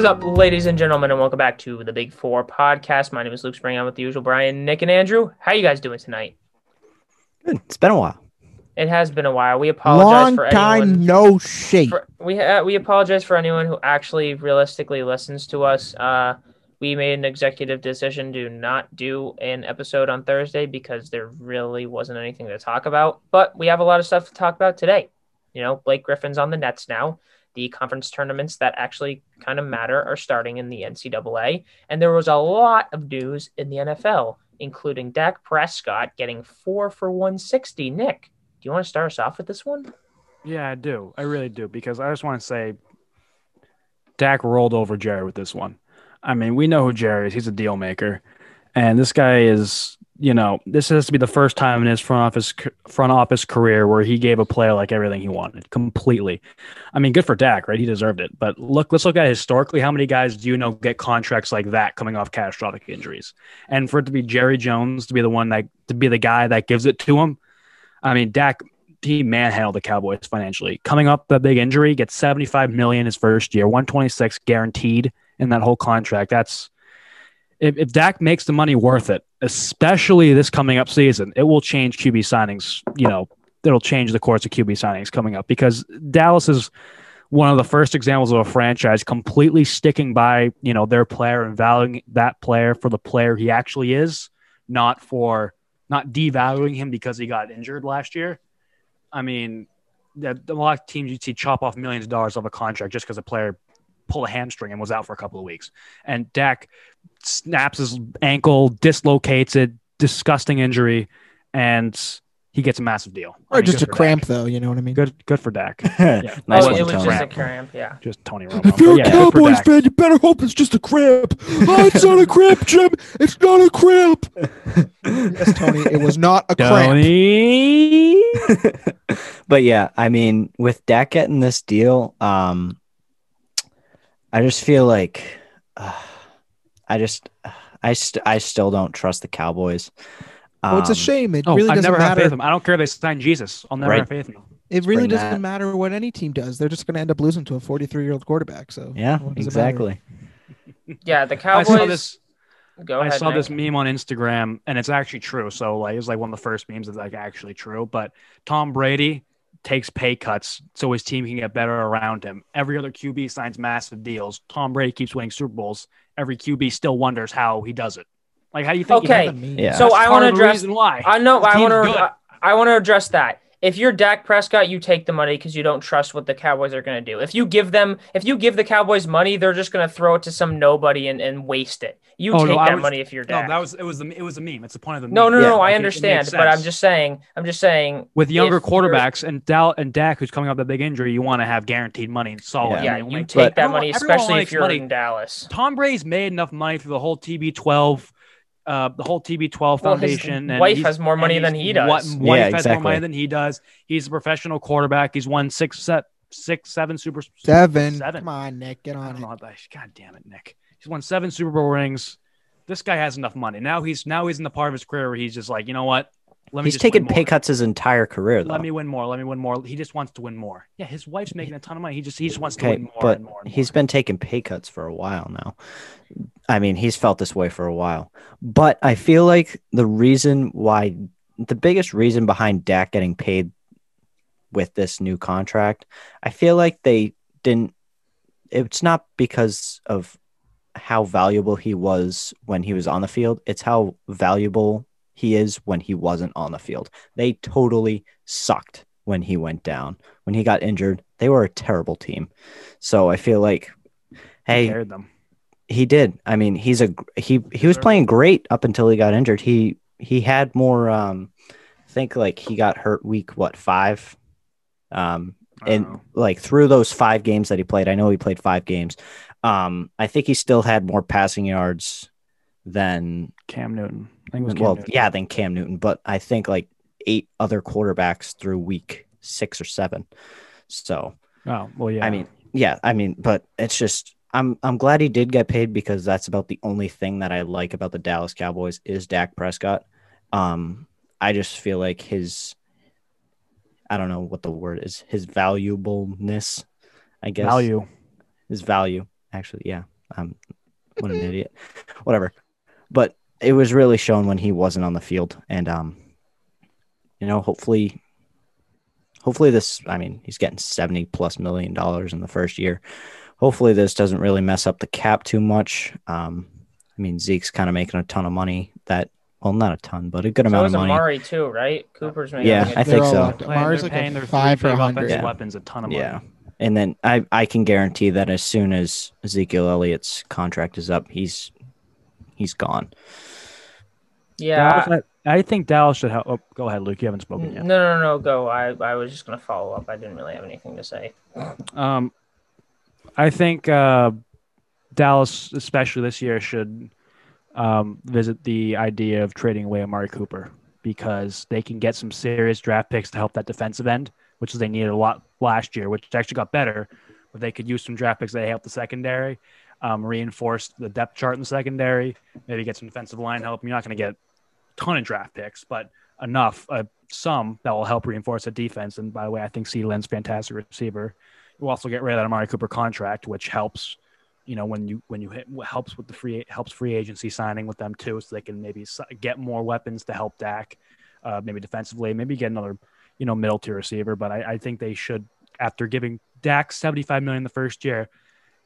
Is up, ladies and gentlemen, and welcome back to the Big Four podcast. My name is Luke Spring. I'm with the usual Brian, Nick, and Andrew. How you guys doing tonight? Good. It's been a while. It has been a while. We apologize Long for time anyone. no shake. For, we uh, we apologize for anyone who actually realistically listens to us. Uh, we made an executive decision to not do an episode on Thursday because there really wasn't anything to talk about. But we have a lot of stuff to talk about today. You know, Blake Griffin's on the Nets now. The conference tournaments that actually kind of matter are starting in the NCAA, and there was a lot of news in the NFL, including Dak Prescott getting four for 160. Nick, do you want to start us off with this one? Yeah, I do. I really do because I just want to say Dak rolled over Jerry with this one. I mean, we know who Jerry is. He's a deal maker. And this guy is, you know, this has to be the first time in his front office front office career where he gave a player like everything he wanted completely. I mean, good for Dak, right? He deserved it. But look, let's look at historically how many guys do you know get contracts like that coming off catastrophic injuries? And for it to be Jerry Jones to be the one that to be the guy that gives it to him, I mean, Dak he manhandled the Cowboys financially. Coming up the big injury, gets 75 million his first year, 126 guaranteed in that whole contract. That's if, if Dak makes the money worth it, especially this coming up season, it will change QB signings. You know, it'll change the course of QB signings coming up because Dallas is one of the first examples of a franchise completely sticking by, you know, their player and valuing that player for the player he actually is, not for not devaluing him because he got injured last year. I mean, a lot of teams you'd see chop off millions of dollars off a contract just because a player pulled a hamstring and was out for a couple of weeks. And Dak snaps his ankle, dislocates it, disgusting injury, and he gets a massive deal. I mean, just a cramp, Dak. though. You know what I mean? Good, good for Dak. nice oh, one, it was Tony. just a cramp, yeah. Just Tony Romo. If you're But a yeah, Cowboys fan, you better hope it's just a cramp. Oh, it's not a cramp, Jim. It's not a cramp. yes, Tony. It was not a cramp. Tony. but yeah, I mean, with Dak getting this deal, um, I just feel like uh, I just I st- I still don't trust the Cowboys. Well, it's a Um, shame. It Oh, really I doesn't never have faith matter. in them. I don't care if they sign Jesus. I'll never Right. have faith in them. It really bring doesn't that. matter what any team does. They're just going to end up losing to a 43 year old quarterback. So Yeah, what does it matter? exactly. Yeah, the I Cowboys. saw this. Go I ahead. saw Nick. this meme on Instagram, and it's actually true. So like, it was like one of the first memes that's like actually true. But Tom Brady takes pay cuts so his team can get better around him. Every other QB signs massive deals. Tom Brady keeps winning Super Bowls. Every QB still wonders how he does it. Like, how do you think? he Okay. does it? Yeah. So That's I want to address. why. I know. I want to. I, I want to address that. If you're Dak Prescott, you take the money because you don't trust what the Cowboys are going to do. If you give them, if you give the Cowboys money, they're just going to throw it to some nobody and, and waste it. You Oh, take no, that was- money if you're Dak. No, that was it. Was the it was a meme. It's the point of the meme. no, no, Yeah. no. I Like, it- it understand, but I'm just saying. I'm just saying. with younger quarterbacks and Dal and Dak, who's coming off that big injury, you want to have guaranteed money and solid. Yeah, money. you take that money, especially if you're money. in Dallas. Tom Brady's made enough money through the whole TB12, uh, the whole TB12 Well, his foundation. and wife has more money than he does. What, Yeah, wife has more money than he does. He's a professional quarterback. He's won six, set, six, seven Super Seven. Seven. Come on, Nick. Get on it. that- God damn it, Nick. He's won seven Super Bowl rings. This guy has enough money. Now he's now he's in the part of his career where he's just like, you know what? Let He's taken pay cuts his entire career, though. Let me win more. Let me win more. He just wants to win more. Yeah, his wife's making a ton of money. He just he just wants to Okay, win more but and more. And he's more. been taking pay cuts for a while now. I mean, he's felt this way for a while. But I feel like the reason why, the biggest reason behind Dak getting paid with this new contract, I feel like they didn't. It's not because of how valuable he was when he was on the field. It's how valuable he is when he wasn't on the field. They totally sucked when he went down. When he got injured, they were a terrible team. So I feel like, hey, carried them. he did. I mean, he's a he he was playing great up until he got injured. He he had more um I think like he got hurt week what 5 um and know. like through those 5 games that he played. I know he played 5 games. Um I think he still had more passing yards than Cam Newton. I think it was Cam well, Newton. yeah, than Cam Newton, but I think like eight other quarterbacks through week 6 or 7. So, Oh well, yeah. I mean, yeah, I mean, but it's just I'm I'm glad he did get paid because that's about the only thing that I like about the Dallas Cowboys is Dak Prescott. Um, I just feel like his I don't know what the word is, his valuableness, I guess. value. His value. Actually, yeah. Um, what an idiot. Whatever. But it was really shown when he wasn't on the field, and um, you know, hopefully, hopefully this. I mean, he's getting seventy plus million dollars in the first year. Hopefully, this doesn't really mess up the cap too much. Um, I mean, Zeke's kind of making a ton of money. That well, not a ton, but a good So amount of money. Amari too, right? Cooper's making. Yeah, like, I a- think so. Amari's like paying a their five for big 100. offensive Yeah. weapons a ton of money. Yeah. And then I, I can guarantee that as soon as Ezekiel Elliott's contract is up, he's he's gone. Yeah. Dallas, I, I think Dallas should help. Oh, go ahead, Luke. You haven't spoken yet. no, no, no, go. I, I was just gonna follow up. I didn't really have anything to say. Um, I think uh, Dallas, especially this year, should um, visit the idea of trading away Amari Cooper because they can get some serious draft picks to help that defensive end, which is they needed a lot last year, which actually got better. But they could use some draft picks that help the secondary, um, reinforce the depth chart in the secondary, maybe get some defensive line help. You're not going to get a ton of draft picks, but enough, uh, some that will help reinforce the defense. And by the way, I think C. Lynn's fantastic receiver. We'll also get rid of that Amari Cooper contract, which helps. You know, when you when you hit helps with the free helps free agency signing with them too, so they can maybe get more weapons to help Dak, uh, maybe defensively, maybe get another you know middle tier receiver. But I, I think they should, after giving Dak seventy five million the first year,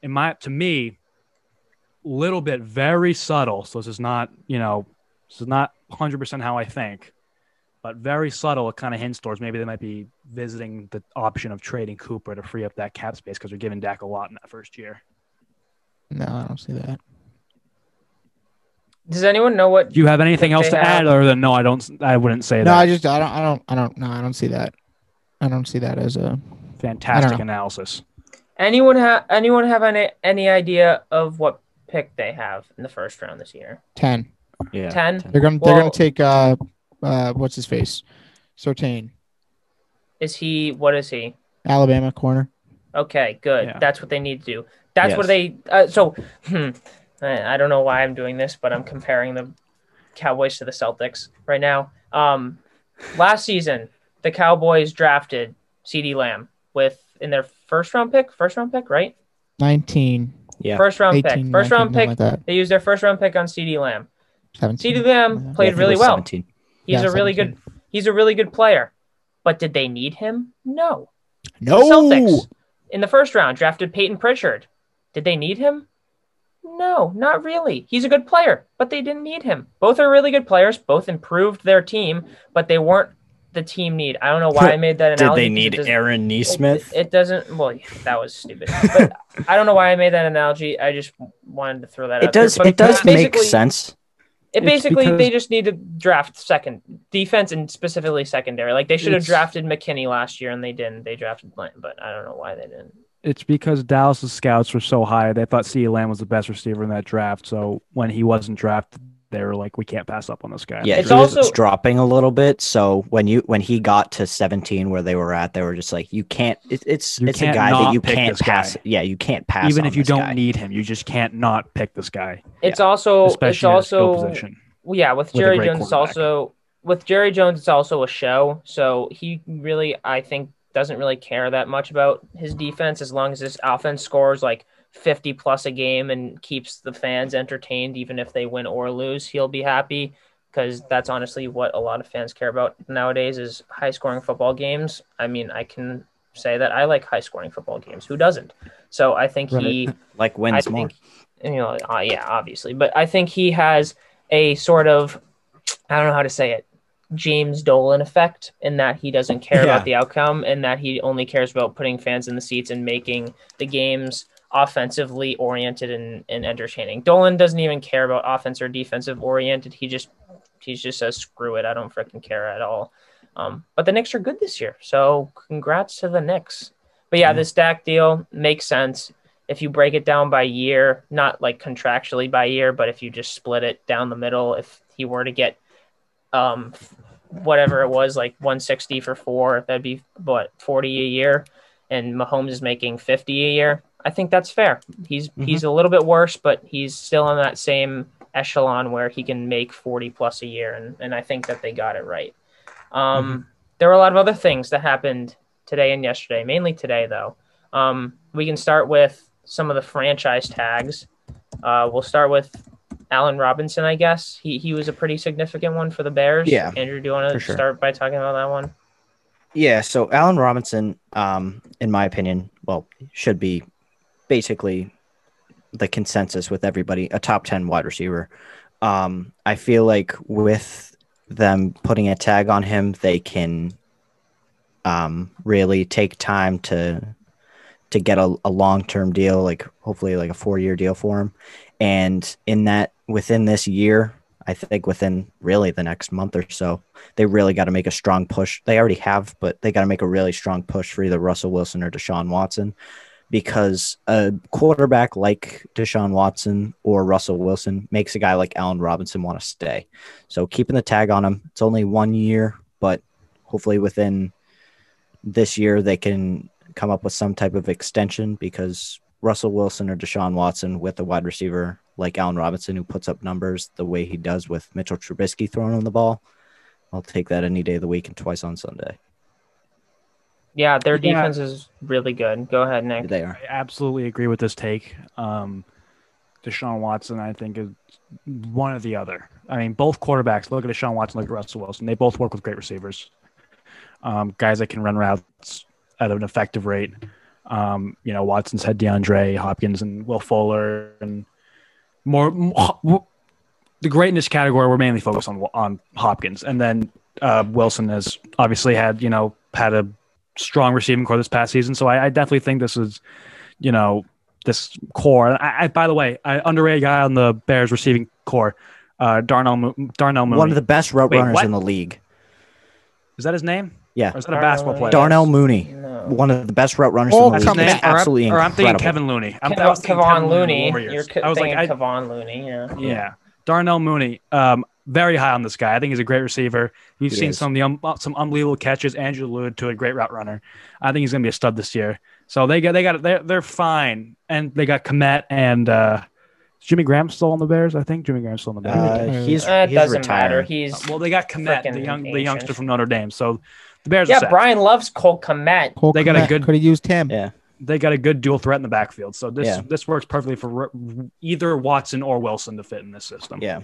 in my to me, little bit very subtle. So this is not you know this is not hundred percent how I think, but very subtle. It kind of hints towards maybe they might be visiting the option of trading Cooper to free up that cap space because they're giving Dak a lot in that first year. No, I don't see that. Does anyone know what? Do you have anything else they to add other than no? I don't. I wouldn't say No, that. No, I just I don't I don't I don't no I don't see that. I don't see that as a Fantastic analysis. Anyone have anyone have any any idea of what pick they have in the first round this year? ten. Yeah. 10? They're gonna they're Well- gonna take uh uh what's his face, Surtain, Is he? What is he? Alabama corner. Okay, good. Yeah. That's what they need to do. That's what they. Uh, so, hmm, I I don't know why I'm doing this, but I'm comparing the Cowboys to the Celtics right now. Um, last season, the Cowboys drafted CeeDee Lamb with in their first round pick, first round pick, right? 19, Yeah. First round 18, pick, first 19, round pick. like. They used their first round pick on CeeDee Lamb. 17. C.D. Yeah, Lamb I played I think it really well. 17. He's Yeah, a really 17. good. He's a really good player, but did they need him? No. No. The Celtics in the first round drafted Payton Pritchard. Did they need him? No, not really. He's a good player, but they didn't need him. Both are really good players. Both improved their team, but they weren't the team need. I don't know why I made that analogy. they 'cause it need Aaron it- Nesmith? It, doesn't. Well, that was stupid. But I don't know why I made that analogy. I just wanted to throw that. It out there. does. But It does make sense. It basically because- they just need to draft second defense and specifically secondary. Like they should have It's- drafted McKinney last year and they didn't. They drafted Lamb, but I don't know why they didn't. It's because Dallas's scouts were so high. They thought C. Lamb was the best receiver in that draft. So when he wasn't drafted, they were like, "We can't pass up on this guy." Yeah, It's he was also- dropping a little bit. So when you when he got to 17, where they were at, they were just like, you can't. It, it's You it's a can't guy that you can't this guy. pass. Yeah, you can't pass. even on if you this don't guy. need him, you just can't not pick this guy, It's also it's especially in his skill also position. Well, yeah, with with Jerry great Jones, it's also with Jerry Jones, it's also a show. So he really, I think, doesn't really care that much about his defense as long as his offense scores like fifty plus a game and keeps the fans entertained, even if they win or lose. He'll be happy because that's honestly what a lot of fans care about nowadays is high scoring football games. I mean, I can say that I like high scoring football games. Who doesn't? So I think he. like I wins more. think, you know, uh, yeah, obviously, but I think he has a sort of, I don't know how to say it, James Dolan effect in that he doesn't care Yeah. about the outcome and that he only cares about putting fans in the seats and making the games offensively oriented and, and entertaining. Dolan doesn't even care about offense or defensive oriented. He just he just says screw it. I don't freaking care at all. Um, but the Knicks are good this year, so congrats to the Knicks. But yeah, Yeah. this Dak deal makes sense if you break it down by year, not like contractually by year, but if you just split it down the middle, if he were to get um whatever it was, like 160 for four, that'd be what 40 a year, and Mahomes is making 50 a year. I think that's fair. He's he's a little bit worse, but he's still in that same echelon where he can make 40 plus a year, and, and I think that they got it right. Um, There were a lot of other things that happened today and yesterday, mainly today though. Um, we can start with some of the franchise tags. Uh, we'll start with Allen Robinson, I guess. He he was a pretty significant one for the Bears. Yeah, Andrew, do you want to sure. start by talking about that one? Yeah, so Allen Robinson, um, in my opinion, well, should be basically the consensus with everybody, a top 10 wide receiver. Um, I feel like with them putting a tag on him, they can um, really take time to to get a, a long term deal, like hopefully like a four year deal for him. And in that within this year, I think within really the next month or so, they really got to make a strong push. They already have, but they got to make a really strong push for either Russell Wilson or Deshaun Watson because a quarterback like Deshaun Watson or Russell Wilson makes a guy like Allen Robinson want to stay. So keeping the tag on him, it's only one year, but hopefully within this year they can come up with some type of extension because Russell Wilson or Deshaun Watson with a wide receiver like Allen Robinson who puts up numbers the way he does with Mitchell Trubisky throwing him the ball. I'll take that any day of the week and twice on Sunday. Yeah, their Yeah. defense is really good. Go ahead, Nick. They are. I absolutely agree with this take. Um, Deshaun Watson, I think, is one or the other. I mean, both quarterbacks. Look at Deshaun Watson, look at Russell Wilson. They both work with great receivers, um, guys that can run routes at an effective rate. Um, you know, Watson's had DeAndre Hopkins and Will Fuller, and more. more the greatness category, we're mainly focused on on Hopkins, and then uh, Wilson has obviously had you know had a strong receiving core this past season. So I, I definitely think this is, you know, this core. I, I by the way, I underrated guy on the Bears receiving core, uh, Darnell Darnell Mooney. One of the best route Wait, runners what? in the league. is that his name? Yeah. Or is that a basketball player? Darnell Mooney, No. one of the best route runners Oh, in the league. his come name, back. or, I'm- or I'm thinking incredible. Kevin Looney. I'm, Kev- I was thinking Kevin Kevon Looney. Warriors. You're I was like, thinking I, Kevon Looney. Yeah. yeah. Darnell Mooney, um, very high on this guy. I think he's a great receiver. You've He seen is. some of the um, some unbelievable catches. Andrew alluded to a great route runner. I think he's going to be a stud this year. So they got they got they're they're fine, and they got Kmet and uh, is Jimmy Graham still on the Bears. I think Jimmy Graham's still on the Bears. Uh, he's, Uh, it he's doesn't matter. retired. He's well, they got Kmet, the frickin' young the youngster from Notre Dame. So the Bears are yeah. set. Brian loves Cole Kmet. Cole They got a good- could have used him. Yeah. they got a good dual threat in the backfield. So this Yeah. this works perfectly for r- either Watson or Wilson to fit in this system. Yeah.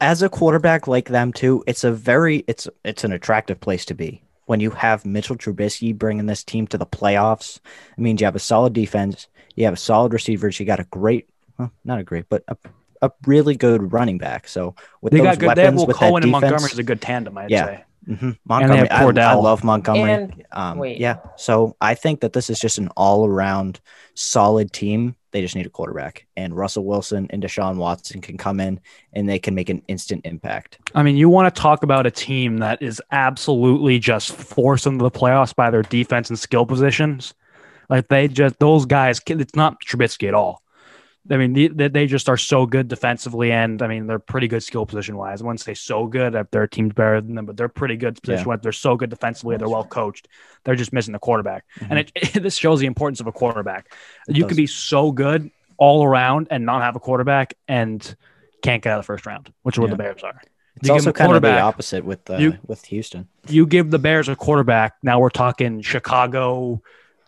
As a quarterback like them too, it's a very it's it's an attractive place to be. When you have Mitchell Trubisky bringing this team to the playoffs, it means you have a solid defense, you have a solid receivers, you got a great, well, not a great, but a, a really good running back. So with They those got good. They have weapons, with Cohen that and defense, Montgomery is a good tandem. I'd Yeah. say. Mhm. Montgomery, have I, I love Montgomery. And um, wait. yeah, so I think that this is just an all-around solid team. They just need a quarterback, and Russell Wilson and Deshaun Watson can come in and they can make an instant impact. I mean, you want to talk about a team that is absolutely just forced into the playoffs by their defense and skill positions. Like they just those guys. It's not Trubisky at all. I mean, they, they- just are so good defensively, and I mean, they're pretty good skill position wise. I wouldn't say so good if their team's better than them, but they're pretty good position wise. They're so good defensively. They're well coached. They're just missing the quarterback, and it, this shows the importance of a quarterback. It you does. can be so good all around and not have a quarterback, and can't get out of the first round, which is what the Bears are. It's You also kind of the opposite with uh, You- with Houston. you give the Bears a quarterback. Now we're talking Chicago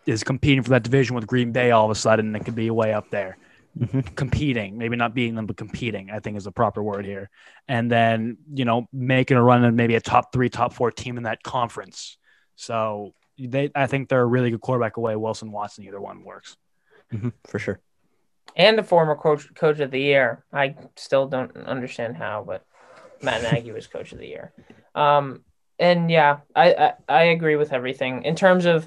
is competing for that division with Green Bay all of a sudden, and it could be way up there. Mhm. Competing, maybe not beating them, but competing, I think is the proper word here. And then, you know, making a run and maybe a top three, top four team in that conference. So they, I think they're a really good quarterback away. Wilson, Watson, either one works. Mhm, for sure. and a former coach coach of the year. I still don't understand how, but Matt Nagy was coach of the year. Um, and yeah, I, I I agree with everything in terms of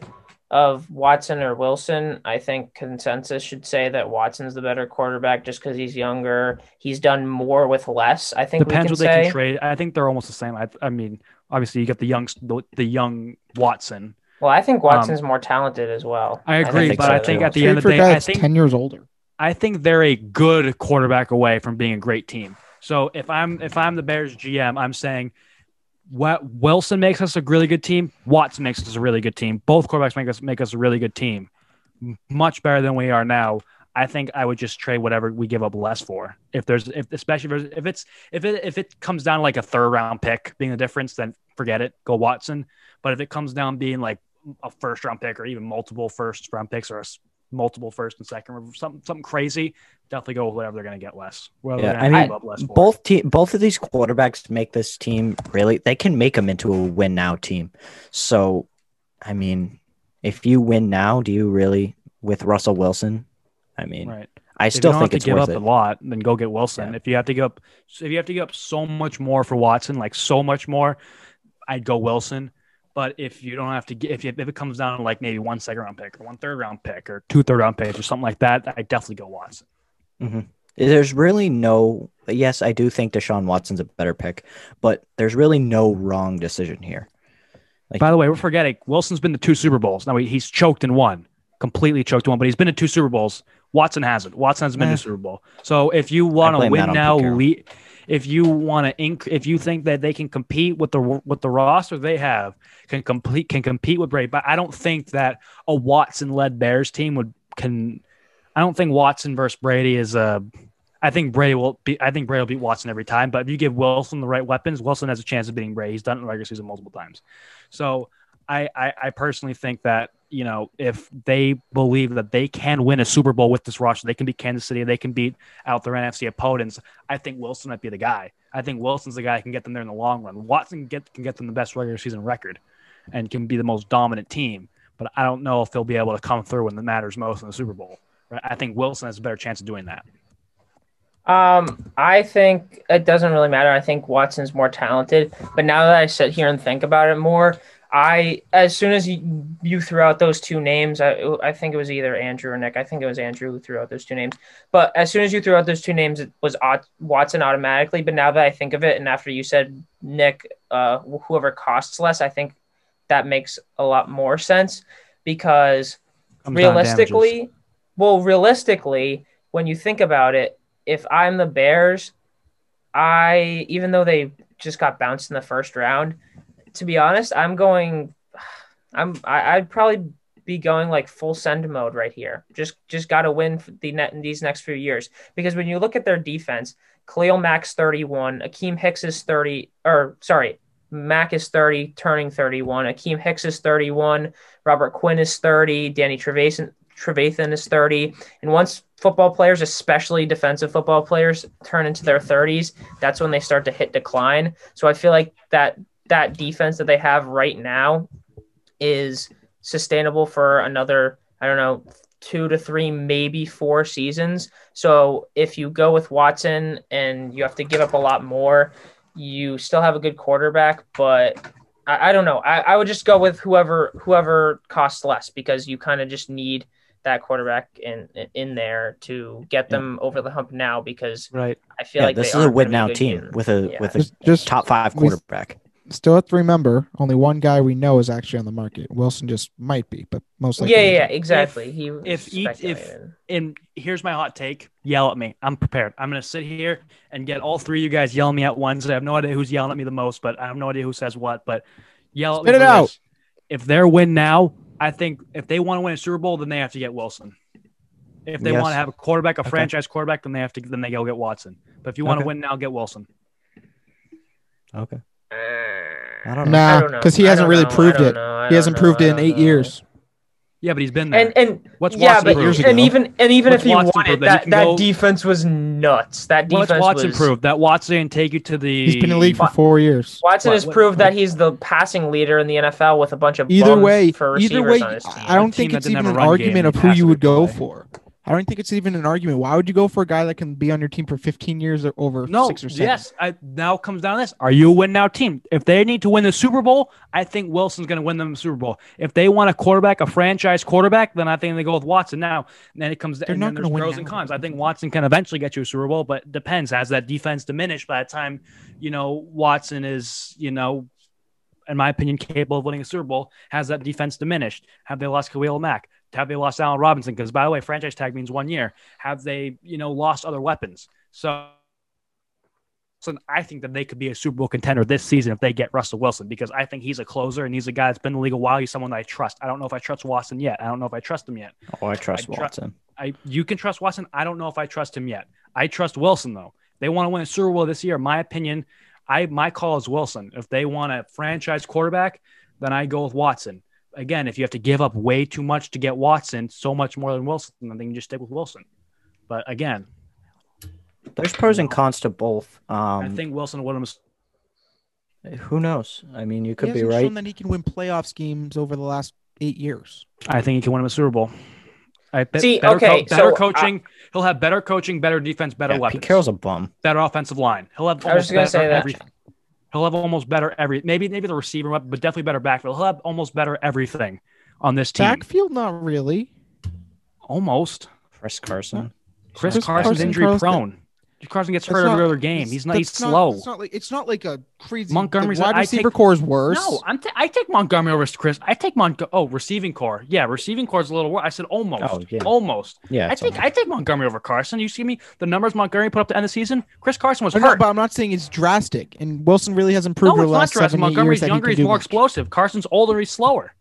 of Watson or Wilson. I think consensus should say that Watson's the better quarterback just because he's younger. He's done more with less. I think Depends we what can they can trade. I think they're almost the same. I, I mean, obviously you got the young, the, the young Watson. well, I think Watson's more talented as well. Um, I agree, think but so, I think too. at the Trade end of the day, guy I think ten years older. I think they're a good quarterback away from being a great team. So if I'm if I'm the Bears GM, I'm saying what Wilson makes us a really good team. Watson makes us a really good team. Both quarterbacks make us make us a really good team, much better than we are now. I think I would just trade whatever we give up less for. If there's, if especially if, if it's if it if it comes down to like a third round pick being the difference, then forget it. Go Watson. But if it comes down being like a first round pick or even multiple first round picks or a multiple first and second, or something something crazy, definitely go with whatever they're going to get less. Yeah, I mean, up less for. both te- both of these quarterbacks make this team really they can make them into a win now team. So, I mean, if you win now, do you really with Russell Wilson? I mean, right. I If you still don't think have it's to give worth up it. a lot, then go get Wilson. Yeah. If you have to give up, if you have to give up so much more for Watson, like so much more, I'd go Wilson. But if you don't have to, get, if you, if it comes down to like maybe one second round pick or one third round pick or two third round picks or something like that, I definitely go Watson. Mm-hmm. There's really no. Yes, I do think Deshaun Watson's a better pick, but there's really no wrong decision here. Like- By the way, we're forgetting Wilson's been to two Super Bowls. Now he- he's choked in one, completely choked in one, but he's been to two Super Bowls. Watson hasn't. Watson hasn't been to Eh. a Super Bowl. So if you want to win now, Pete le- if you want to inc- if you think that they can compete with the with the roster they have, can complete can compete with Brady, but I don't think that a Watson led Bears team would can. I don't think Watson versus Brady is a. I think Brady will be. I think Brady will beat Watson every time. But if you give Wilson the right weapons, Wilson has a chance of beating Brady. He's done it in the regular season multiple times. So I, I, I personally think that you know if they believe that they can win a Super Bowl with this roster, they can beat Kansas City, they can beat out their NFC opponents. I think Wilson might be the guy. I think Wilson's the guy who can get them there in the long run. Watson can get can get them the best regular season record, and can be the most dominant team. But I don't know if they'll be able to come through when it matters most in the Super Bowl. Right? I think Wilson has a better chance of doing that. Um, I think it doesn't really matter. I think Watson's more talented. But now that I sit here and think about it more, I as soon as you, you threw out those two names, I, I think it was either Andrew or Nick. I think it was Andrew who threw out those two names. But as soon as you threw out those two names, it was Watson automatically. But now that I think of it, and after you said Nick, uh, whoever costs less, I think that makes a lot more sense because Comes down to damages. realistically, well, realistically, when you think about it, if I'm the Bears, I even though they just got bounced in the first round, to be honest, I'm going. I'm I, I'd probably be going like full send mode right here. Just just got to win the net in these next few years because when you look at their defense, Khalil Mack's 31, Akiem Hicks is 30, or sorry, Mack is 30, turning 31. Akiem Hicks is 31. Robert Quinn is 30. Danny Trevathan, Trevathan is 30. And once football players, especially defensive football players, turn into their 30s, that's when they start to hit decline. So I feel like that that defense that they have right now is sustainable for another, I don't know, two to three, maybe four seasons. So if you go with Watson and you have to give up a lot more, you still have a good quarterback, but I, I don't know. I, I would just go with whoever whoever costs less because you kind of just need that quarterback in in there to get them over the hump now because Right. I feel Yeah, like this they is a win now be team with a yeah. with a Just, just top five we- quarterback. Still have to remember only one guy we know is actually on the market. Wilson just might be, but most likely. yeah, yeah, yeah, isn't. exactly. he if was each- if- and here's my hot take. Yell at me. I'm prepared. I'm gonna sit here and get all three of you guys yelling me at once. I have no idea who's yelling at me the most, but I have no idea who says what. But yell at me. Spit it out. If they're win now, I think if they want to win a Super Bowl, then they have to get Wilson. If they Yes. want to have a quarterback, a Okay. franchise quarterback, then they have to. Then they go get Watson. But if you want Okay. to win now, get Wilson. Okay. I don't know. Nah, I don't know. 'cause he hasn't really know. Proved it. He hasn't don't proved it in eight know. years. Yeah, but he's been there. And and What's yeah, Watson but years prove? ago? and even and even What's if he Watson won it, That he that that go- defense was nuts. That defense What's Watson was. prove? That Watson can take you to the. He's been in the league for four years. Watson What- has what- proved that he's the passing leader in the NFL with a bunch of Either bums way, for either way, on his team. I don't think it's even an argument of who you would go play. for. I don't think it's even an argument. Why would you go for a guy that can be on your team for 15 years or over No, six or seven? yes. I, now comes down to this: Are you a win now team? If they need to win the Super Bowl, I think Wilson's going to win them the Super Bowl. If they want a quarterback, a franchise quarterback, then I think they go with Watson. Now, then it comes. They're and not then there's pros and cons. I think Watson can eventually get you a Super Bowl, but it depends. Has that defense diminished by the time you know Watson is you know, in my opinion, capable of winning a Super Bowl? Has that defense diminished? Have they lost Khalil Mack? Have they lost Allen Robinson? Because by the way, franchise tag means one year. Have they you know lost other weapons? So. So I think that they could be a Super Bowl contender this season if they get Russell Wilson because I think he's a closer and he's a guy that's been in the league a while. He's someone that I trust. I don't know if I trust Watson yet. I don't know if I trust him yet. Oh, I trust I tr- Watson. I you can trust Watson. I don't know if I trust him yet. I trust Wilson though. They want to win a Super Bowl this year. My opinion, I my call is Wilson. If they want a franchise quarterback, then I go with Watson. Again, if you have to give up way too much to get Watson, so much more than Wilson, then you just stick with Wilson. But again, There's pros and cons to both. I Um, think Wilson would have. who knows? I mean, you could he be hasn't right. shown that he can win playoff games over the last eight years. I think he can win him a Super Bowl. I bet See, better, okay, better so, coaching. he'll have better coaching, better defense, better Yeah, weapons, Pete Carroll's a bum. better offensive line. He'll have. I was just gonna better say that. everything. He'll have almost better every. Maybe maybe the receiver weapon, but definitely better backfield. He'll have almost better everything on this team. Backfield, not really. Almost. Chris Carson. Chris, Chris Carson's Carson- injury Carson- prone. Carson gets That's hurt not- every other game. He's not. He's that's not- slow. It's not like it's not like a crazy. Montgomery's- wide I receiver take- core is worse. No, I'm t- I take Montgomery over Chris. I take Mon. Oh, receiving core. Yeah, receiving core is a little worse. I said almost. Oh, yeah. Almost. Yeah, I think almost- I take Montgomery over Carson. You see me the numbers Montgomery put up to end the season. Chris Carson was I know, hurt. but I'm not saying it's drastic. And Wilson really has improved no, it's the not drastic. Montgomery's years he younger. He's more this. explosive. Carson's older. He's slower.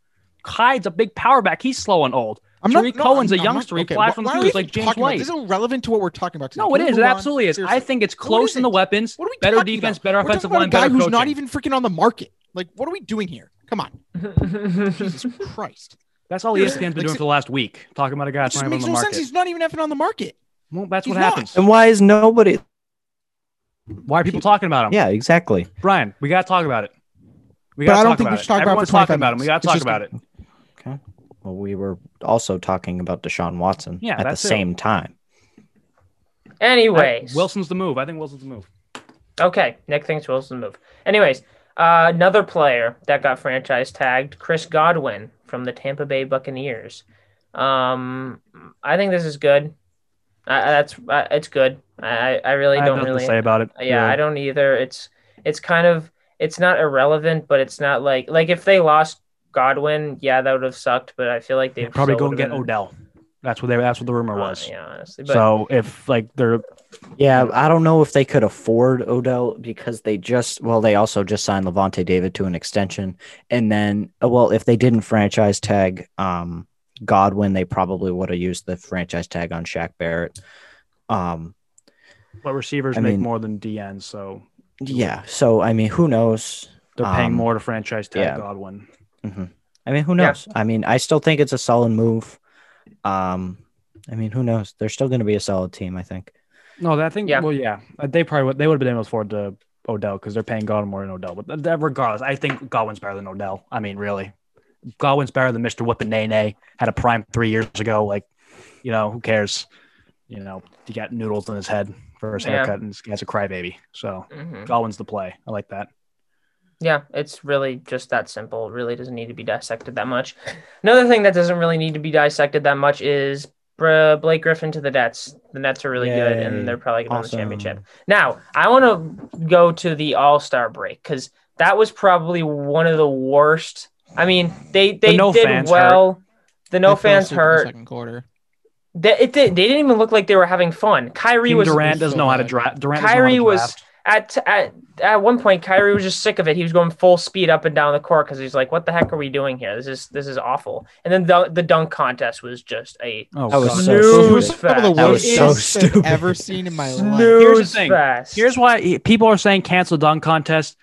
Hyde's a big power back. He's slow and old. I'm not, Tarik no, Cohen's I'm- a I'm not- youngster. He okay, flies from the why field. are we He's like James talking about- White. This is irrelevant to what we're talking about today. No, Can it we is. move It on? absolutely is. Seriously. I think it's close is in the weapons. What are we Better talking defense, about? better We're offensive line, a guy better who's coaching. not even freaking on the market. Like, what are we doing here? Come on, Jesus Christ! That's all ESPN's been like, doing for the last week, talking about a guy It just not even on makes the no market. sense. He's not even effing on the market. Well, that's He's what not. happens. And why is nobody? Why are people talking about him? Yeah, exactly. Brian, we gotta talk about it. We gotta I don't talk think about we it. should talk about it Everyone's talking about him. We gotta talk about it. Okay. Well, we were also talking about Deshaun Watson Yeah, at the that's it. same time. Anyways, Wilson's the move. I think Wilson's the move. Okay, Nick thinks Wilson's the move. Anyways, uh, another player that got franchise tagged, Chris Godwin from the Tampa Bay Buccaneers. Um, I think this is good. Uh, that's uh, it's good. I I really I don't nothing really to say about it. yeah really. I don't either. It's it's kind of it's not irrelevant, but it's not like like if they lost Godwin, yeah, that would have sucked. But I feel like they They'd probably go and get been- Odell. That's what they. That's what the rumor uh, was. yeah, honestly. But So if like they're Yeah, I don't know if they could afford Odell because they just well, they also just signed Lavonte David to an extension, and then uh, well, if they didn't franchise tag um Godwin, they probably would have used the franchise tag on Shaq Barrett. Um, but receivers I make mean- more than DNs, so yeah. So I mean, who knows? they're paying Um, more to franchise tag yeah. Godwin. Hmm I mean, who Yeah. knows? I mean, I still think it's a solid move. Um, I mean, who knows? They're still going to be a solid team. I think. No, that thing. Yeah. Well, yeah, Uh, they probably would. They would have been able to afford to Odell because they're paying Godwin more than Odell. But th- th- regardless, I think Godwin's better than Odell. I mean, really, Godwin's better than Mister Whippin' Nene. Had a prime three years ago. Like, you know, who cares? You know, he got noodles in his head for his Yeah. haircut, and he has a crybaby. So Mhm. Godwin's the play. I like that. Yeah, it's really just that simple. It really doesn't need to be dissected that much. Another thing that doesn't really need to be dissected that much is Br- Blake Griffin to the Nets. The Nets are really good, and they're probably going to win the championship. Now, I want to go to the All Star break because that was probably one of the worst. I mean, they they no did well. The no They fans the hurt. Second quarter. They, it did, they didn't even look like they were having fun. Kyrie Team was Durant doesn't know how to draft. Durant doesn't know how Kyrie was at at at one point. Kyrie was just sick of it. He was going full speed up and down the court because he's like, "What the heck are we doing here? This is this is awful." And then the the dunk contest was just a Oh, That was God. so snooze stupid. fest. The That worst was so dunks I've stupid. ever seen in my life. snooze Here's the thing. fest. Here's why people are saying cancel dunk contest.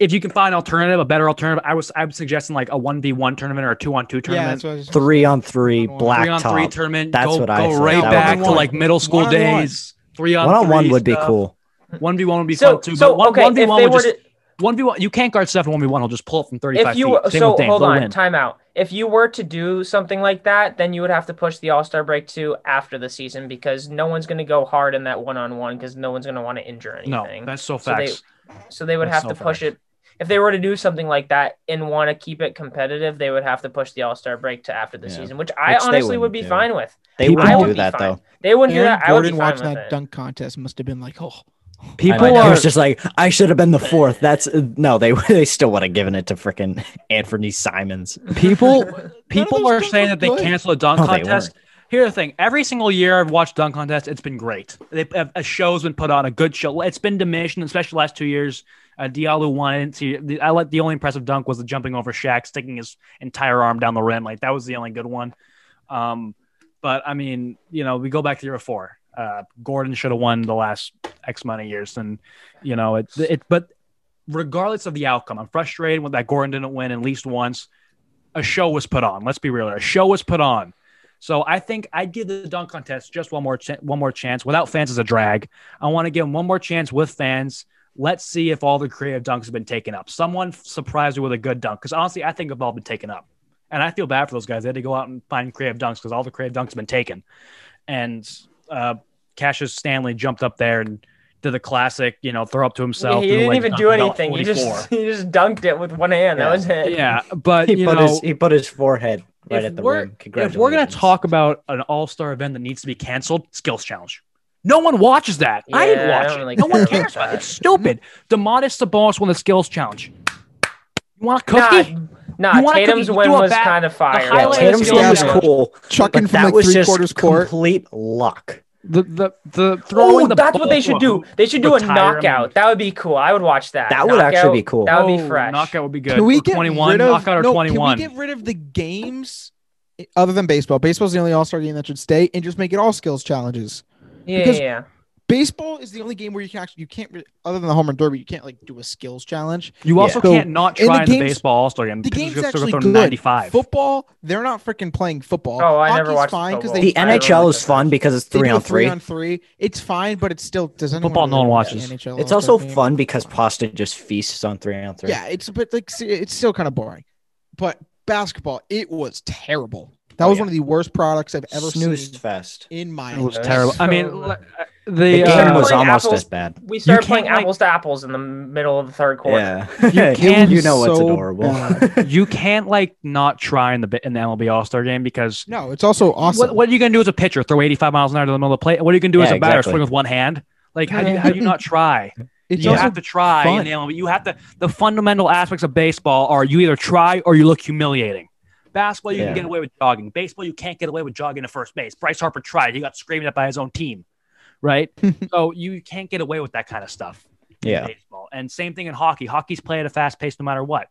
If you can find an alternative, a better alternative, I was I'm suggesting like a one v one tournament or a two on two tournament, that's what I was Three on three, black three on three tournament. That's go, what I go said. right That back to like middle school One-on-one. days. Three on One on one would be cool. One v one would be so fun too. so but one okay. one v if one they would were just one v one. You can't guard Steph in one v one. He'll just pull it from thirty five if you feet. Same so with Dame. hold They'll on, win. time out. If you were to do something like that, then you would have to push the All Star break to after the season because no one's going to go hard in that one on one because no one's going to want to injure anything. No, that's so So they- So they would That's have to push facts. it. If they were to do something like that and want to keep it competitive, they would have to push the All Star break to after the Yeah. season, which I Which honestly would be do. fine with. They wouldn't would do that fine. though. They wouldn't Aaron do that. I would be Gordon fine watching with that it. dunk contest must have been like, oh, People I know, are it was just like I should have been the fourth. That's no, they they still would have given it to freaking Anthony Simons. people people are saying that they were good. cancel a dunk No, they contest. Here's the thing: every single year I've watched dunk contest, it's been great. They, a, a show's been put on, a good show. It's been diminished, especially the last two years. Uh, Diallo won. I didn't see. The, I like the only impressive dunk was the jumping over Shaq, sticking his entire arm down the rim. Like that was the only good one. Um, but I mean, you know, we go back to year four. Uh, Gordon should have won the last X amount of years, and you know it. It, but regardless of the outcome, I'm frustrated with that Gordon didn't win at least once. a show was put on. Let's be real. A show was put on. So I think I'd give the dunk contest just one more ch- one more chance. Without fans as a drag, I want to give them one more chance with fans. Let's see if all the creative dunks have been taken up. Someone surprised me with a good dunk because honestly, I think they've all been taken up, and I feel bad for those guys. They had to go out and find creative dunks because all the creative dunks have been taken. And uh, Cassius Stanley jumped up there and did the classic, you know, throw up to himself. he do didn't leg even do anything. He just he just dunked it with one hand. Yeah. That was it. yeah, but He you put know, his he put his forehead right at the we're, rim. if we're gonna talk about an all-star event that needs to be canceled, skills challenge. No one watches that. I didn't Yeah, I watch it. really no one cares about about it. It's stupid. Domantas Sabonis won the skills challenge. You want a Nah, cookie? nah. You Tatum's win was bat- kind of fire. the Yeah, highlight though. of Tatum's skills game was cool, Chucking but from that like was three just quarters court. complete luck. The the the throwing Oh, the that's ball what they should do. They should do a Retire him. knockout. That would be cool. I would watch that. That would actually be cool. That would be Oh, fresh. Knockout would be good. Can we get 21 rid of knockout or no, 21? Can we get rid of the games other than baseball? Baseball's the only All Star game that should stay, and just make it all skills challenges. Yeah, because- yeah. Baseball is the only game where you can actually you can't re- other than the home run derby you can't like do a skills challenge. you also So, can't not and the try in the baseball all-star game. The game's you're still actually throw good. 95. Football, they're not freaking playing football. Oh, I never Hockey's watched fine because football. The NHL is fun because it's three on three. on three. It's fine, but it's still does anyone Football, no one watches. NHL It's All-Star also game? fun because Pasta just feasts on three on three. Yeah, it's but like it's still kind of boring. But basketball, it was terrible. That Oh, was yeah. one of the worst products I've ever snooze seen fest. in my It was That's terrible. I mean, the, The game uh, was almost apples- as bad. We started playing like- apples to apples in the middle of the third quarter. Yeah, You can't- you know what's so adorable. you can't like not try in the in the MLB All Star game because No, it's also awesome. what, what are you gonna do as a pitcher? Throw 85 miles an hour to the middle of the plate? What are you gonna do as Yeah, a batter? exactly. Swing with one hand? Like how do you, how do you not try? it's you also have to try fun. in the MLB. You have to. The fundamental aspects of baseball are you either try or you look humiliating. Basketball, you Yeah. can get away with jogging. Baseball, you can't get away with jogging to first base. Bryce Harper tried. He got screamed at by his own team, right? so you can't get away with that kind of stuff. Yeah. baseball. And same thing in hockey. Hockey's play at a fast pace no matter what.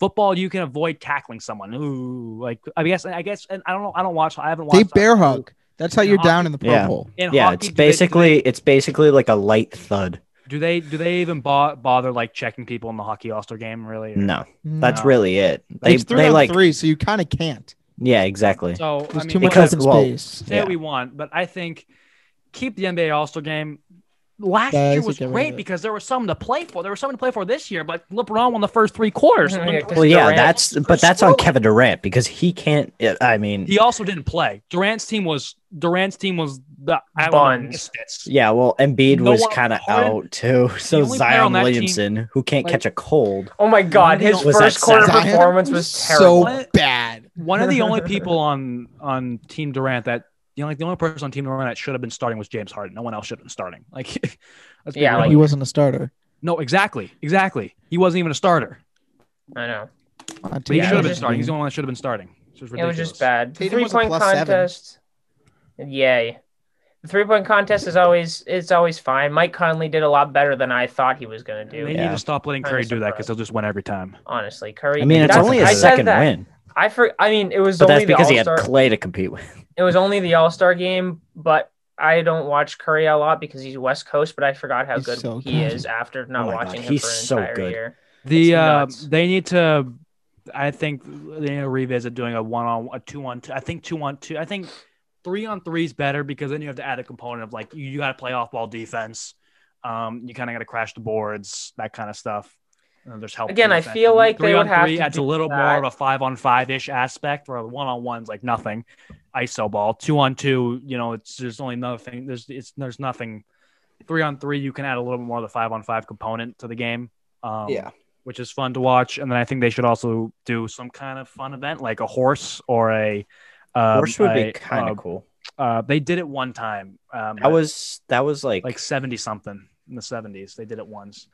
Football, you can avoid tackling someone. Ooh, like I guess I guess and I don't know. I don't watch. I haven't watched. they bear hug. That's how In you're hockey- down in the Pro Yeah. Bowl. In yeah, hockey, it's basically it's basically like a light thud. Do they do they even bo- bother like checking people in the hockey All Star game? Really? or- No, that's No. really it. They it's three they on like three, so you kind of can't. yeah, exactly. So I There's mean, too much because- open well, space. say Yeah. what we want, but I think keep the NBA All Star game. Last Yeah, I year was great of it. because there was something to play for. There was something to play for this year, but LeBron won the first three quarters. Mhm, When- yeah, 'cause Well, yeah, that's but that's on Kevin Durant because he can't. I mean, he also didn't play. Durant's team was Durant's team was the I Buns. yeah. Well, Embiid No was kind of out too. So only player on Zion that team- Williamson, who can't like- catch a cold, Oh my god, his Was first quarter Zion? performance was terrible. so bad. One of the only people on on Team Durant that you know, like the only person on Team Durant that should have been starting was James Harden. No one else should have been starting. Like, let's Yeah, real. like- He wasn't a starter. no, exactly, exactly. He wasn't even a starter, I know. on but he Yeah, should have been starting. He's the only one that should have been starting. It was, It was just bad. The Tatum three point a point plus seven. contest. Yay. The three point contest is always it's always fine. Mike Conley did a lot better than I thought he was gonna do. They Yeah. need to stop letting Curry do that because surprised. they'll just win every time. Honestly, Curry. I mean, it's that's- only a I said second that. win, I for I mean, it was but only that's because the he had Clay to compete with. It was only the All Star game, but I don't watch Curry a lot because he's West Coast. But I forgot how He's good so he good. is after not Oh my God, watching him he's for an so entire good. year. The uh, they need to. I think they need to revisit doing a one on a two on two. I think two on two. I think three on three is better because then you have to add a component of like you, you got to play off ball defense. Um, you kind of got to crash the boards, that kind of stuff. And there's help. Again, I defense. feel like they would on have three to adds a do little more of a five on five ish aspect, where one on one's like nothing. ISO ball, two on two, you know, it's there's only nothing. There's it's there's nothing. Three on three, you can add a little bit more of the five on five component to the game. Um, which is fun to watch. And then I think they should also do some kind of fun event, like a horse or a. Um, Horse would a- be kind uh, of cool. Uh, they did it one time. Um, That was that was like, like seventy something in the seventies. They did it once.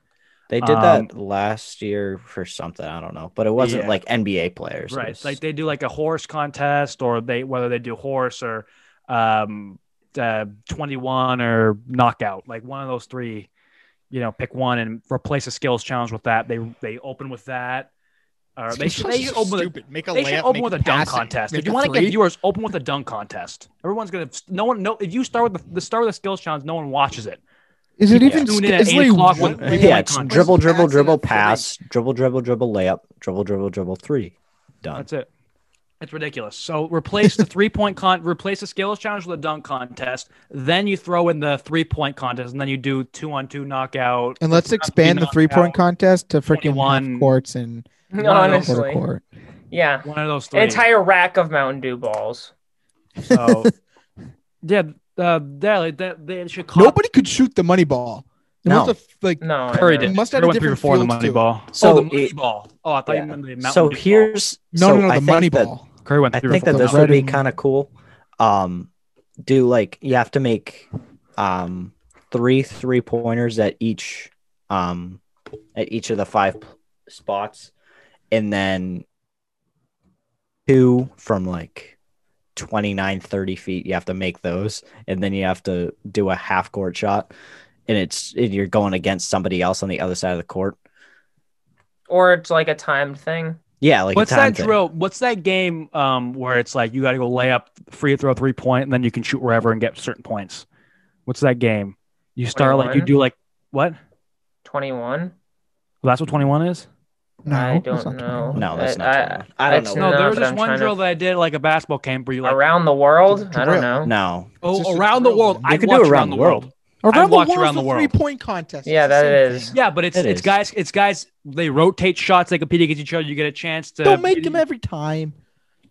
They did um, that last year for something. I don't know, but it wasn't Yeah. like NBA players. Right was- like they do like a horse contest or they whether they do horse or um uh, 21 or knockout like one of those three you know pick one and replace a skills challenge with that they they open with that or they should, they should open with a, stupid. Make a they should layup, open make with a it dunk contest Make if you want to get three. viewers open with a dunk contest everyone's gonna no one no if you start with the, the start with the skills challenge no one watches it Is it People even? tune in sk- at It's eight literally o'clock when- yeah, it's contest. dribble, dribble, Pass dribble, three. pass, dribble, dribble, dribble, layup, dribble, dribble, dribble, three, done. that's it It's ridiculous. So replace the three point con, replace the skills challenge with a dunk contest. Then you throw in the three point contest, and then you do two on two knockout. And let's expand the three point contest to freaking 21. half courts and One of those quarter Honestly, court. yeah, One of those three. an entire rack of Mountain Dew balls. So yeah, uh, yeah, like that they should call Nobody could shoot the money ball. There No. was a, like No, Curry did. It must have a went three different or the money to it. ball. So oh, the money it- ball. Oh, I thought Yeah. you meant the Mountain So Dew here's no, so no, no, I the money think that- ball. Curry went through. I think that this would be kind of cool. Um, do like you have to make um three three pointers at each um at each of the five p- spots, and then two from like 29 30 feet you have to make those and then you have to do a half court shot and it's and you're going against somebody else on the other side of the court Or it's like a timed thing. yeah like a What's time that thing. drill? What's that game um, where it's like you got to go lay up, free throw, three point, and then you can shoot wherever and get certain points? What's that game? You start like you do like what? 21? Well, that's what twenty one is. No, I that's don't not know. no that's not I- 21. I, don't know No, No, there was but this one trying to- drill that I did like a basketball camp where you like Around the world? I don't know. no oh It's just a around the world. I could do it around the world. Around I'd the watch world's around a the world. three point contest. Yeah, It's the that same thing. Yeah, but it's It it's is. guys it's guys they rotate shots they compete against each other. You get a chance to Don't make them every time.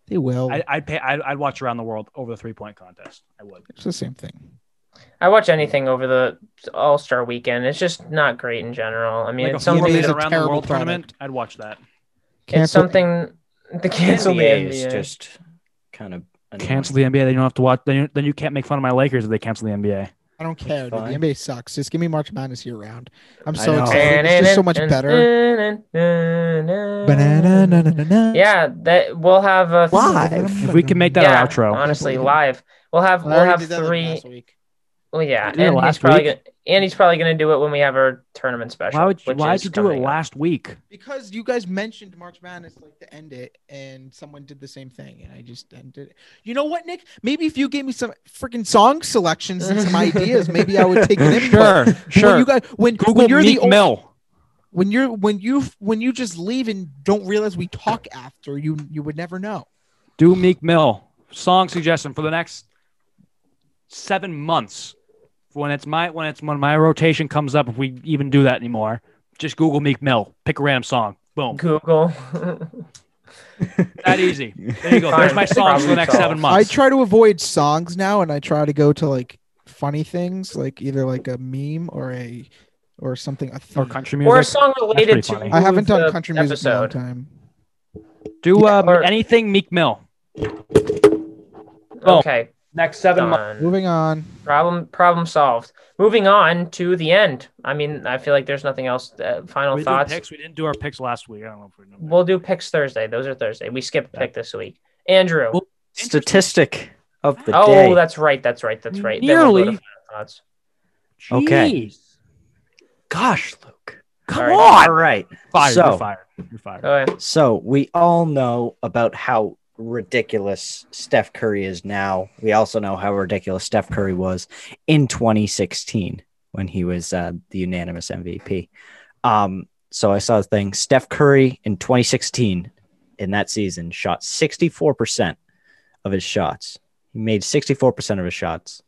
They will. I, I'd pay. I'd, I'd watch around the world over the three point contest. I would. it's the same thing. I watch anything over the All Star weekend. It's just not great in general. I mean, Like it's a something- four is around the world product. tournament. I'd watch that. It's something. The cancel the NBA NBA. is just kind of annoying. Cancel the NBA. Then you don't have to watch. Then you, then you can't make fun of my Lakers if they cancel the NBA. I don't care. Dude. The NBA sucks. Just give me March Madness year round. I'm so excited. It's just so much better. Yeah, that we'll have a Live. If we can make that yeah, our outro, honestly, live. We'll have we'll have three. Last. Well, yeah, You did it and he's probably week? gonna and he's probably gonna do it when we have our tournament special. why would you, why did you do it coming up. last week? Because you guys mentioned March Madness like to end it, and someone did the same thing, and I just ended it. You know what, Nick? Maybe if you gave me some freaking song selections and some ideas, maybe I would take an input. Sure, When sure. you guys, when, Google when you're Meek the o- Mill. when you're when you when you just leave and don't realize we talk after, you you would never know. Do Meek Mill song suggestion for the next seven months. When it's my when it's when my rotation comes up, if we even do that anymore, just Google Meek Mill, pick a random song, boom, Google. that easy. There you go. There's my songs for the next seven months. I try to avoid songs now, and I try to go to like funny things, like either like a meme or a or something. A or theme. country or a song related to. I haven't done the country music in a long time. Do Yeah, um, or- anything Meek Mill. Oh. Okay, Next seven months. Moving on. Problem problem solved. Moving on to the end. I mean, I feel like there's nothing else. Uh, final We thoughts. picks. We didn't do our picks last week. I don't know if we know. We'll do picks Thursday. Those are Thursday. We skipped pick this week. Andrew. Well, Statistic of the oh, day. that's right. That's right. That's right. Then we'll go to Nearly. thoughts. Okay. Gosh, Luke. Come All All on. right. Fired. So- You're fired. You're fired. Go ahead. So we all know about how ridiculous Steph Curry is now. We also know how ridiculous Steph Curry was in 2016 when he was uh, the unanimous MVP. Um, so I saw the thing. Steph Curry in 2016 in that season shot 64% of his shots. He made 64% of his shots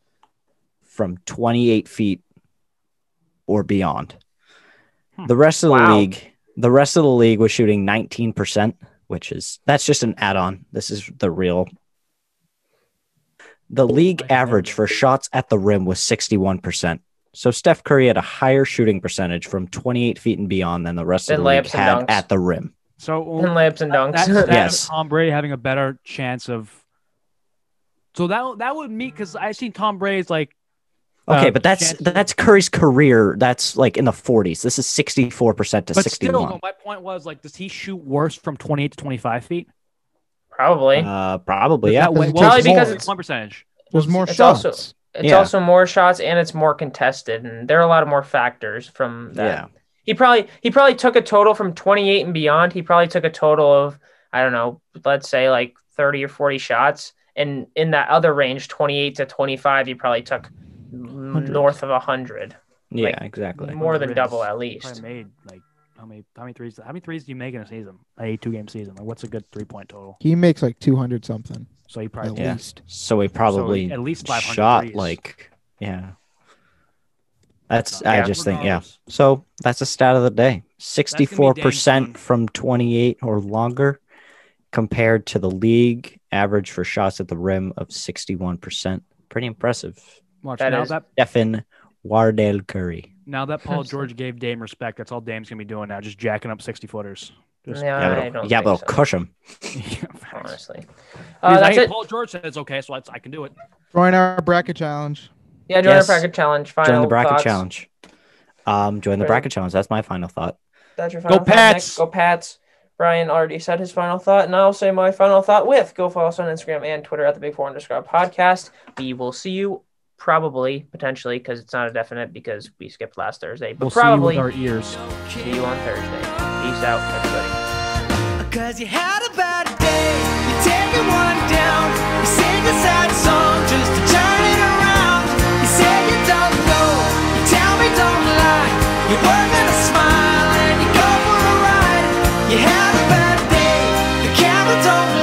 from 28 feet or beyond. Hmm. The rest of the Wow. league, the rest of the league was shooting 19%, which is that's just an add-on. This is the real. The league average for shots at the rim was 61%. So Steph Curry had a higher shooting percentage from 28 feet and beyond than the rest Than of the league layups and had dunks. at the rim. So And layups and dunks. That's, that's Yes. Tom Brady having a better chance of. So that that would mean because I seen Tom Brady's like. Okay, uh, but that's chance- that's Curry's career. That's like in the 40s. This is 64% to But 61. still, my point was like, does he shoot worse from twenty eight to twenty five feet? Probably. Uh, probably, yeah. that way- Because Probably because more? it's- one percentage. There's more It's shots. also- it's yeah. also more shots and it's more contested, and there are a lot of more factors from that. Yeah. He probably he probably took a total from 28 and beyond. He probably took a total of I don't know, let's say like 30 or 40 shots, and in that other range, 28 to 25, he probably took north of 100, Yeah, Like, exactly. more than double at Probably least. made like how many how many threes how many threes do you make in a season? A two game season. Like what's a good three point total? He makes like 200 something So he at probably Yeah. least. So we probably at least 500 shot threes. like yeah. That's Yeah. I just think yeah. So that's a stat of the day. 64% from twenty-eight or longer, compared to the league average for shots at the rim of sixty-one percent. Pretty impressive. Watch That now is- that Stephen Wardell Curry. now that Paul George gave Dame respect, that's all Dame's gonna be doing now, just jacking up sixty footers. Just, Yeah, Yeah, but don't it'll, yeah, but it'll so, crush him. honestly. He's Uh, that's "Hey, it. Paul George said it's okay, so I, I can do it. Join our bracket challenge. Yeah, join Yes. the bracket challenge. Final Join the bracket thoughts. challenge. Um, join the bracket challenge. That's my final thought. That's your Go final thought. Pats! Next, go Pats. Brian already said his final thought, and I'll say my final thought with go follow us on Instagram and Twitter at the Big Four underscore podcast. We will see you probably potentially because it's not a definite because we skipped last Thursday. But we'll probably see our ears. See you on Thursday. Peace out, everybody. Cause you had a bad day, you take it one down, you sing a sad song just to turn it around. You say you don't know, you tell me don't lie, you work don't